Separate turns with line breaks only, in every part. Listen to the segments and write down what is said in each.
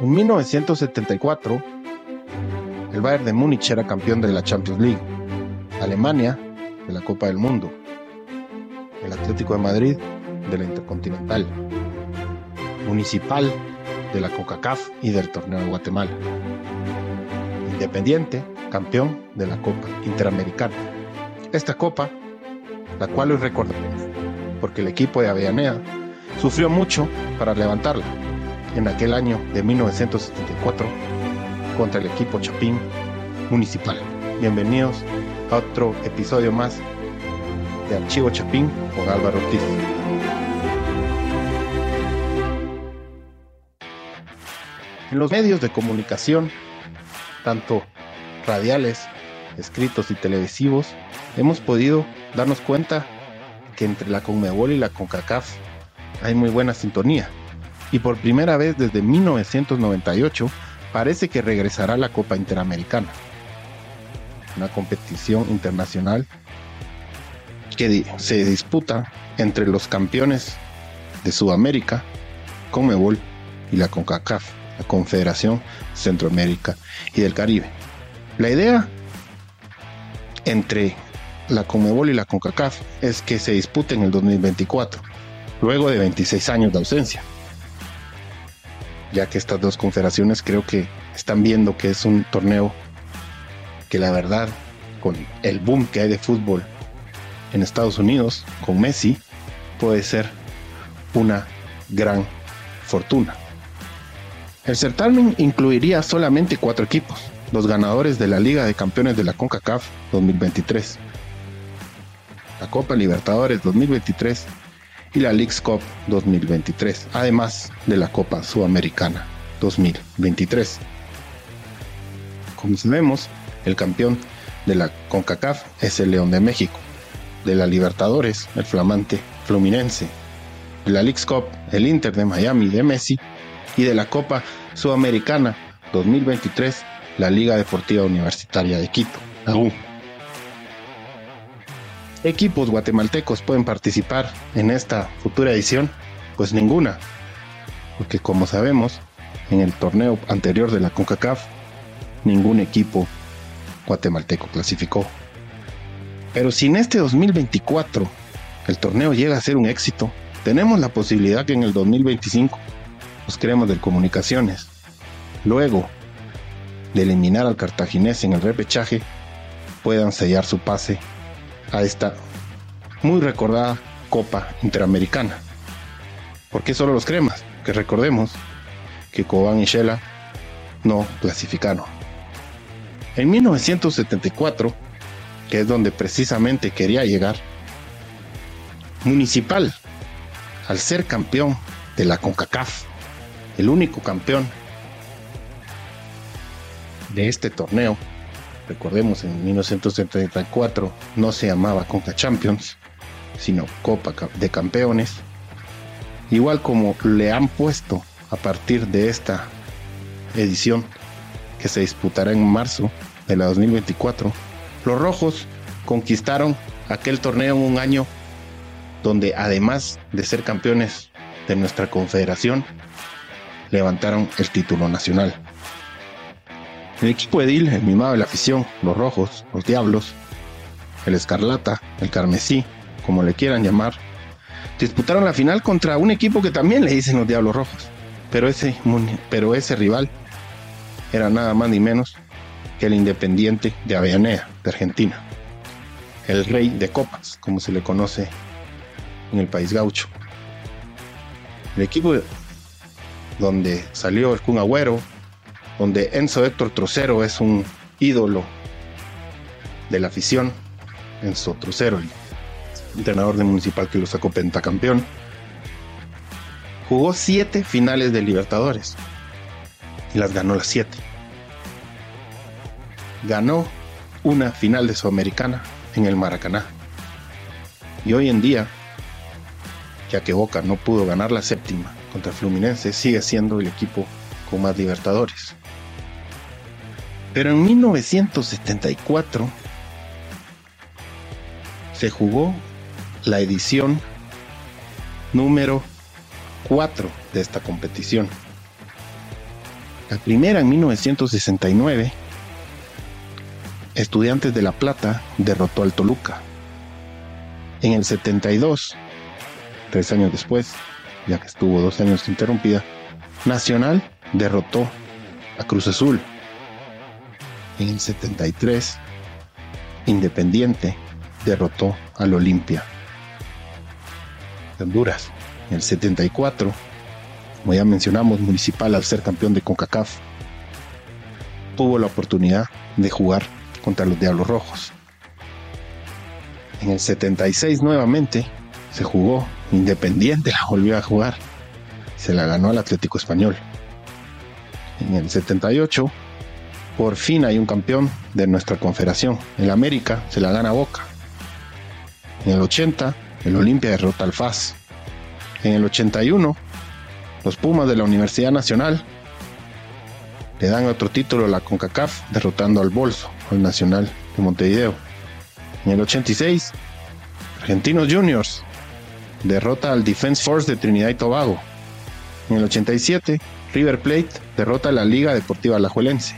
En 1974, el Bayern de Múnich era campeón de la Champions League, Alemania de la Copa del Mundo, el Atlético de Madrid de la Intercontinental, Municipal de la CONCACAF y del Torneo de Guatemala, Independiente campeón de la Copa Interamericana. Esta copa, la cual hoy recordamos, porque el equipo de Avellaneda sufrió mucho para levantarla en aquel año de 1974 contra el equipo Chapín Municipal. Bienvenidos a otro episodio más de Archivo Chapín con Álvaro Ortiz. En los medios de comunicación, tanto radiales, escritos y televisivos, hemos podido darnos cuenta que entre la Conmebol y la CONCACAF hay muy buena sintonía. Y por primera vez desde 1998 parece que regresará la Copa Interamericana, una competición internacional que se disputa entre los campeones de Sudamérica, Conmebol y la CONCACAF, la Confederación Centroamérica y del Caribe. La idea entre la Conmebol y la CONCACAF es que se dispute en el 2024, luego de 26 años de ausencia. Ya que estas dos confederaciones creo que están viendo que es un torneo que la verdad, con el boom que hay de fútbol en Estados Unidos, con Messi, puede ser una gran fortuna. El certamen incluiría solamente cuatro equipos, los ganadores de la Liga de Campeones de la CONCACAF 2023 la Copa Libertadores 2023 y la Leagues Cup 2023, además de la Copa Sudamericana 2023. Como sabemos, el campeón de la CONCACAF es el León de México, de la Libertadores, el flamante Fluminense, de la Leagues Cup, el Inter de Miami de Messi, y de la Copa Sudamericana 2023, la Liga Deportiva Universitaria de Quito, la U equipos guatemaltecos pueden participar en esta futura edición? Pues ninguna, porque como sabemos, en el torneo anterior de la CONCACAF, ningún equipo guatemalteco clasificó. Pero si en este 2024 el torneo llega a ser un éxito, tenemos la posibilidad que en el 2025 los creemos del Comunicaciones, luego de eliminar al cartaginés en el repechaje, puedan sellar su pase a esta muy recordada Copa Interamericana. ¿Por qué solo los cremas? Que recordemos que Cobán y Shela no clasificaron. En 1974, que es donde precisamente quería llegar, Municipal, al ser campeón de la CONCACAF, el único campeón de este torneo, recordemos en 1974 no se llamaba Conca Champions, sino Copa de Campeones, igual como le han puesto a partir de esta edición que se disputará en marzo de la 2024, los rojos conquistaron aquel torneo en un año donde además de ser campeones de nuestra confederación, levantaron el título nacional. El equipo Edil, el mimado de la afición, los rojos, los diablos, el escarlata, el carmesí, como le quieran llamar, disputaron la final contra un equipo que también le dicen los diablos rojos. Pero ese, pero ese rival era nada más ni menos que el Independiente de Avellaneda, de Argentina. El rey de copas, como se le conoce en el país gaucho. El equipo donde salió el Kun Agüero, donde Enzo Héctor Trocero es un ídolo de la afición. Enzo Trocero, el entrenador de Municipal que lo sacó pentacampeón. Jugó siete finales de Libertadores y las ganó las siete. Ganó una final de Sudamericana en el Maracaná. Y hoy en día, ya que Boca no pudo ganar la séptima contra Fluminense, sigue siendo el equipo con más Libertadores. Pero en 1974 se jugó la edición número 4 de esta competición. La primera en 1969, Estudiantes de La Plata derrotó al Toluca. En el 72, tres años después, ya que estuvo dos años interrumpida, Nacional derrotó a Cruz Azul. En el 73, Independiente derrotó al Olimpia de Honduras. En el 74, como ya mencionamos, Municipal al ser campeón de CONCACAF, tuvo la oportunidad de jugar contra los Diablos Rojos. En el 76 nuevamente se jugó, Independiente la volvió a jugar, se la ganó al Atlético Español. En el 78 por fin hay un campeón de nuestra confederación. El América se la gana Boca. En el 80, el Olimpia derrota al FAS. En el 81, los Pumas de la Universidad Nacional le dan otro título a la CONCACAF derrotando al Bolso, al Nacional de Montevideo. En el 86, Argentinos Juniors derrota al Defense Force de Trinidad y Tobago. En el 87, River Plate derrota a la Liga Deportiva Alajuelense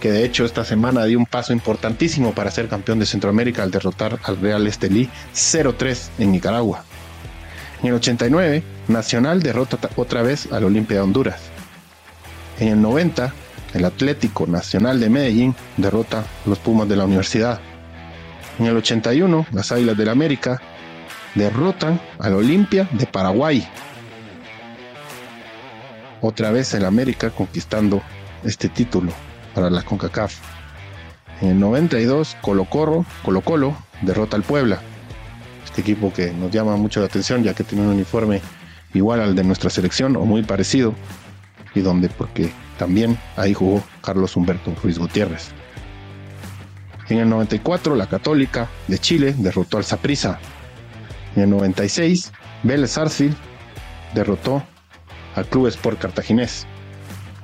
que de hecho esta semana dio un paso importantísimo para ser campeón de Centroamérica al derrotar al Real Estelí 0-3 en Nicaragua. En el 89, Nacional derrota otra vez al Olimpia de Honduras. En el 90, el Atlético Nacional de Medellín derrota a los Pumas de la Universidad. En el 81, las Águilas del América derrotan al Olimpia de Paraguay. Otra vez el América conquistando este título para la CONCACAF. En el 92, Colo Colo, Colo Colo derrota al Puebla. Este equipo que nos llama mucho la atención ya que tiene un uniforme igual al de nuestra selección o muy parecido. Y donde, porque también ahí jugó Carlos Humberto Ruiz Gutiérrez. En el 94, la Católica de Chile derrotó al Saprissa. En el 96, Vélez Sarsfield derrotó al Club Sport Cartaginés,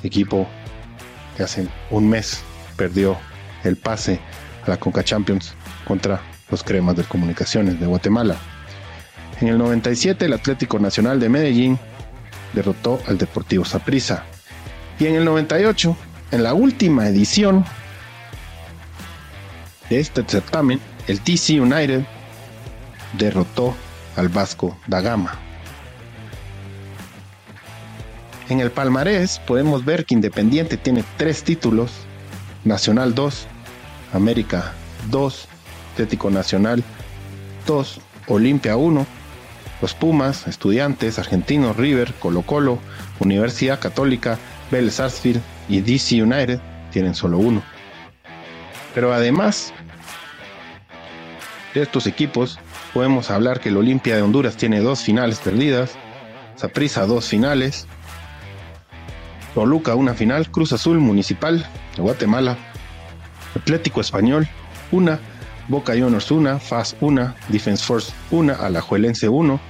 equipo que hace un mes perdió el pase a la Conca Champions contra los Cremas de Comunicaciones de Guatemala. En el 97 el Atlético Nacional de Medellín derrotó al Deportivo Saprissa. Y en el 98, en la última edición de este certamen, el TC United derrotó al Vasco da Gama. En el palmarés podemos ver que Independiente tiene tres títulos, Nacional 2, América 2, Atlético Nacional 2, Olimpia 1, los Pumas, Estudiantes, Argentinos, River, Colo Colo, Universidad Católica, Bell Sarsfield y DC United tienen solo uno. Pero además de estos equipos, podemos hablar que el Olimpia de Honduras tiene dos finales perdidas, Saprissa dos finales, Toluca una final, Cruz Azul Municipal de Guatemala, Atlético Español una, Boca Juniors una, FAS una, Defense Force una, Alajuelense uno,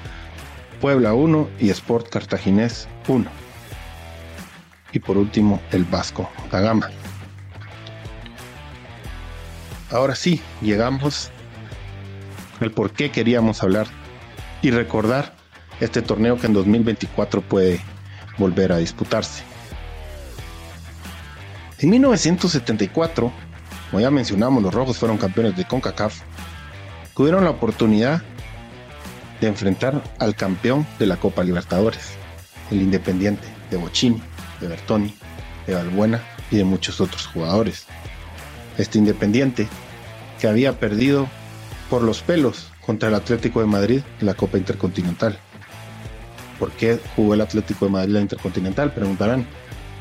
Puebla uno y Sport Cartaginés uno. Y por último el Vasco da Gama. Ahora sí, llegamos al por qué queríamos hablar y recordar este torneo que en 2024 puede volver a disputarse. En 1974, como ya mencionamos, los Rojos fueron campeones de CONCACAF, tuvieron la oportunidad de enfrentar al campeón de la Copa Libertadores, el Independiente de Bochini, de Bertoni, de Balbuena y de muchos otros jugadores. Este Independiente que había perdido por los pelos contra el Atlético de Madrid en la Copa Intercontinental. ¿Por qué jugó el Atlético de Madrid la Intercontinental? Preguntarán.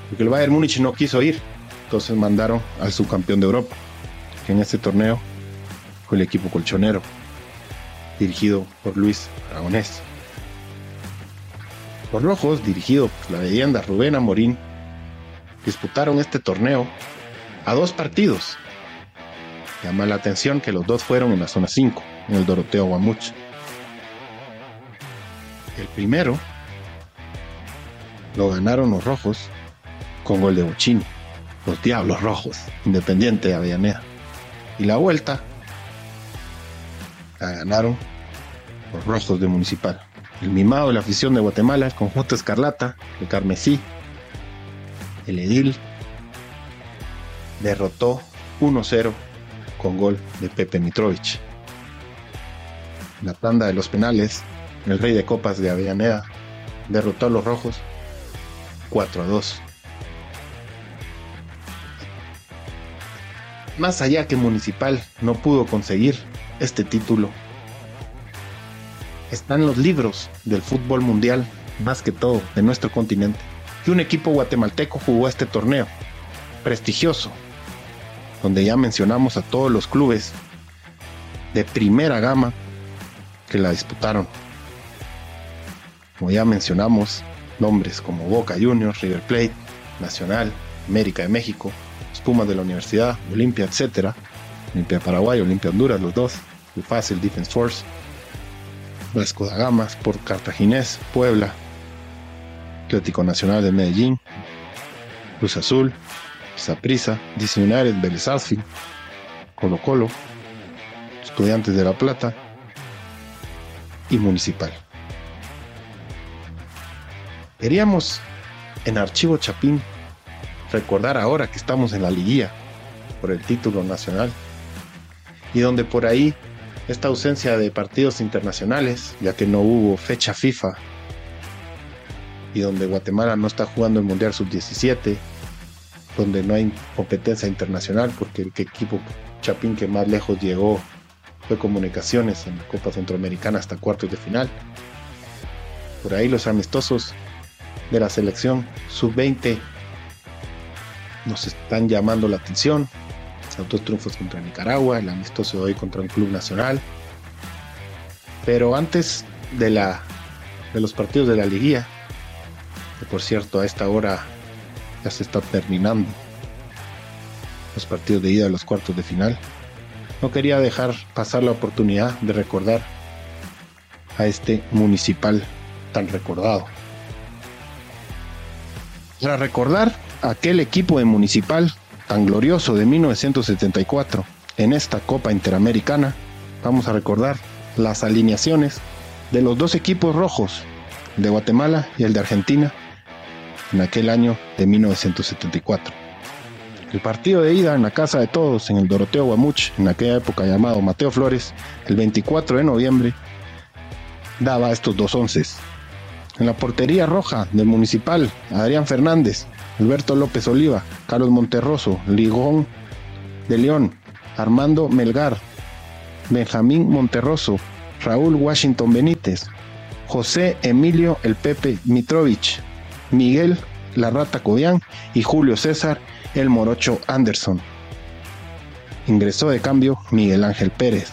Porque el Bayern Múnich no quiso ir. Entonces mandaron al subcampeón de Europa, que en este torneo fue el equipo colchonero, dirigido por Luis Aragonés. Los rojos, dirigido por la leyenda Rubén Amorín, disputaron este torneo a dos partidos. Llama la atención que los dos fueron en la zona 5, en el Doroteo Guamuch. El primero lo ganaron los rojos con gol de Bochini los Diablos Rojos, Independiente de Avellaneda. Y la vuelta la ganaron los Rojos de Municipal. El mimado de la afición de Guatemala, el conjunto Escarlata, el Carmesí, el Edil derrotó 1-0 con gol de Pepe Mitrovic. La tanda de los penales, el rey de copas de Avellaneda derrotó a los rojos 4-2. Más allá que Municipal no pudo conseguir este título, están los libros del fútbol mundial, más que todo de nuestro continente, que un equipo guatemalteco jugó este torneo, prestigioso, donde ya mencionamos a todos los clubes de primera gama que la disputaron. Como ya mencionamos, nombres como Boca Juniors, River Plate, Nacional, América de México, Pumas de la Universidad, Olimpia, etc. Olimpia Paraguay, Olimpia Honduras, los dos, el Fácil, Defense Force, Vasco da Gama, por Cartaginés, Puebla, Atlético Nacional de Medellín, Cruz Azul, Saprissa, DC United, Vélez Colo Colo, Estudiantes de La Plata y Municipal. Queríamos en Archivo Chapín recordar ahora que estamos en la liguilla por el título nacional y donde por ahí esta ausencia de partidos internacionales, ya que no hubo fecha FIFA y donde Guatemala no está jugando el Mundial Sub-17, donde no hay competencia internacional porque el equipo Chapín que más lejos llegó fue Comunicaciones en la Copa Centroamericana hasta cuartos de final. Por ahí los amistosos de la selección sub-20 nos están llamando la atención. Dos triunfos contra Nicaragua, el amistoso de hoy contra un club nacional. Pero antes de, la, de los partidos de la liguilla, que por cierto a esta hora ya se está terminando los partidos de ida a los cuartos de final, no quería dejar pasar la oportunidad de recordar a este municipal tan recordado. Para recordar aquel equipo de Municipal tan glorioso de 1974 en esta Copa Interamericana, vamos a recordar las alineaciones de los dos equipos rojos, de Guatemala y el de Argentina, en aquel año de 1974. El partido de ida en la casa de todos, en el Doroteo Guamuch, en aquella época llamado Mateo Flores, el 24 de noviembre, daba estos dos onces. En la portería roja del Municipal, Adrián Fernández, Alberto López Oliva, Carlos Monterroso, Ligón de León, Armando Melgar, Benjamín Monterroso, Raúl Washington Benítez, José Emilio El Pepe Mitrovich, Miguel La Rata Codián y Julio César El Morocho Anderson. Ingresó de cambio Miguel Ángel Pérez.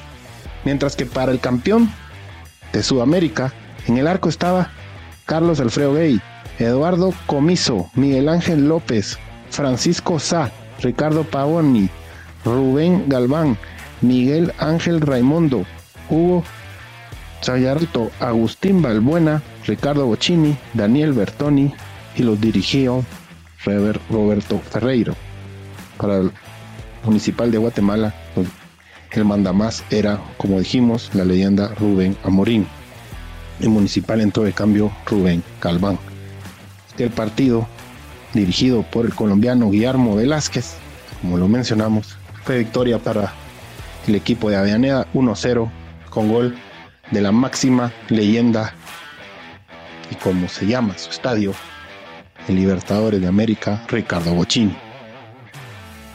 Mientras que para el campeón de Sudamérica, en el arco estaba Carlos Alfredo Gay, Eduardo Comiso, Miguel Ángel López, Francisco Sá, Ricardo Pavoni, Rubén Galván, Miguel Ángel Raimundo, Hugo Sayarto, Agustín Balbuena, Ricardo Bocini, Daniel Bertoni y los dirigió Roberto Ferreiro. Para el municipal de Guatemala, pues, el mandamás era, como dijimos, la leyenda Rubén Amorín. El municipal entró de cambio Rubén Galván el partido, dirigido por el colombiano Guillermo Velázquez, como lo mencionamos, fue victoria para el equipo de Avellaneda 1-0 con gol de la máxima leyenda y como se llama su estadio, el Libertadores de América, Ricardo Bochini.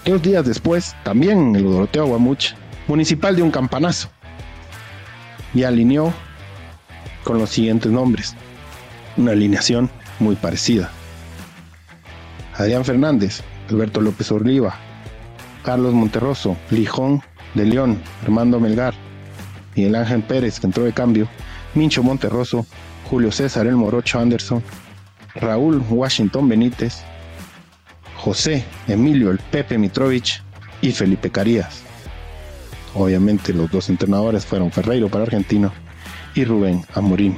Dos días después, también en el Doroteo Guamuch, Municipal de un campanazo y alineó con los siguientes nombres. Una alineación muy parecida. Adrián Fernández, Alberto López Oliva, Carlos Monterroso, Lijón de León, Armando Melgar, Miguel Ángel Pérez, que entró de cambio, Mincho Monterroso, Julio César El Morocho Anderson, Raúl Washington Benítez, José Emilio El Pepe Mitrovich y Felipe Carías. Obviamente los dos entrenadores fueron Ferreiro para Argentino y Rubén Amorín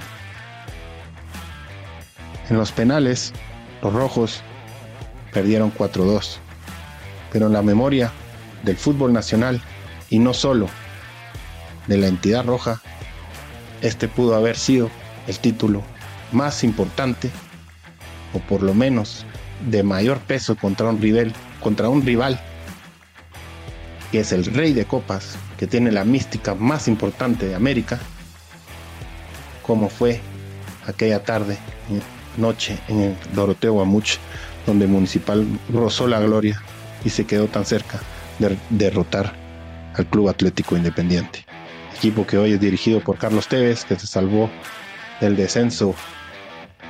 en los penales, los rojos perdieron 4-2. Pero en la memoria del fútbol nacional, y no solo de la entidad roja, este pudo haber sido el título más importante, o por lo menos de mayor peso contra un rival, que es el rey de copas, que tiene la mística más importante de América, como fue aquella tarde, noche en el Doroteo Guamuch, donde Municipal rozó la gloria y se quedó tan cerca de derrotar al Club Atlético Independiente. Equipo que hoy es dirigido por Carlos Tevez, que se salvó del descenso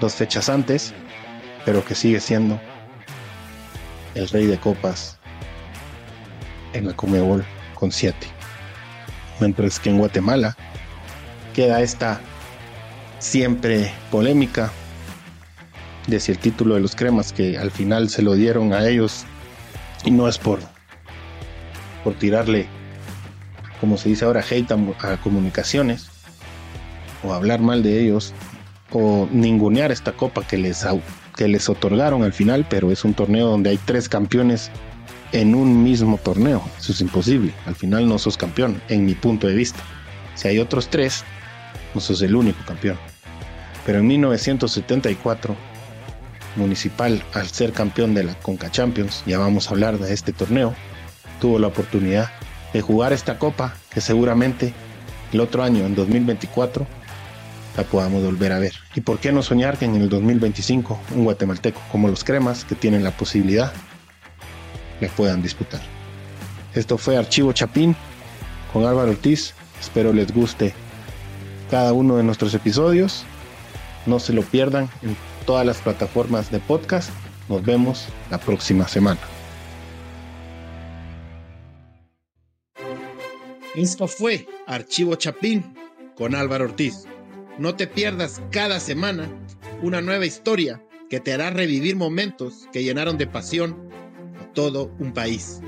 dos fechas antes, pero que sigue siendo el rey de copas en la Comebol con siete. Mientras que en Guatemala queda esta siempre polémica de si el título de los cremas que al final se lo dieron a ellos y no es por por tirarle como se dice ahora hate a, comunicaciones o hablar mal de ellos o ningunear esta copa que les que les otorgaron al final pero es un torneo donde hay tres campeones en un mismo torneo. Eso es imposible. Al final no sos campeón en mi punto de vista. Si hay otros tres no sos el único campeón. Pero en 1974, Municipal, al ser campeón de la Conca Champions, ya vamos a hablar de este torneo, tuvo la oportunidad de jugar esta copa que seguramente el otro año, en 2024, la podamos volver a ver. ¿Y por qué no soñar que en el 2025 un guatemalteco como los Cremas, que tienen la posibilidad, le puedan disputar? Esto fue Archivo Chapín con Álvaro Ortiz. Espero les guste cada uno de nuestros episodios. No se lo pierdan todas las plataformas de podcast. Nos vemos la próxima semana.
Esto fue Archivo Chapín con Álvaro Ortiz. No te pierdas cada semana una nueva historia que te hará revivir momentos que llenaron de pasión a todo un país.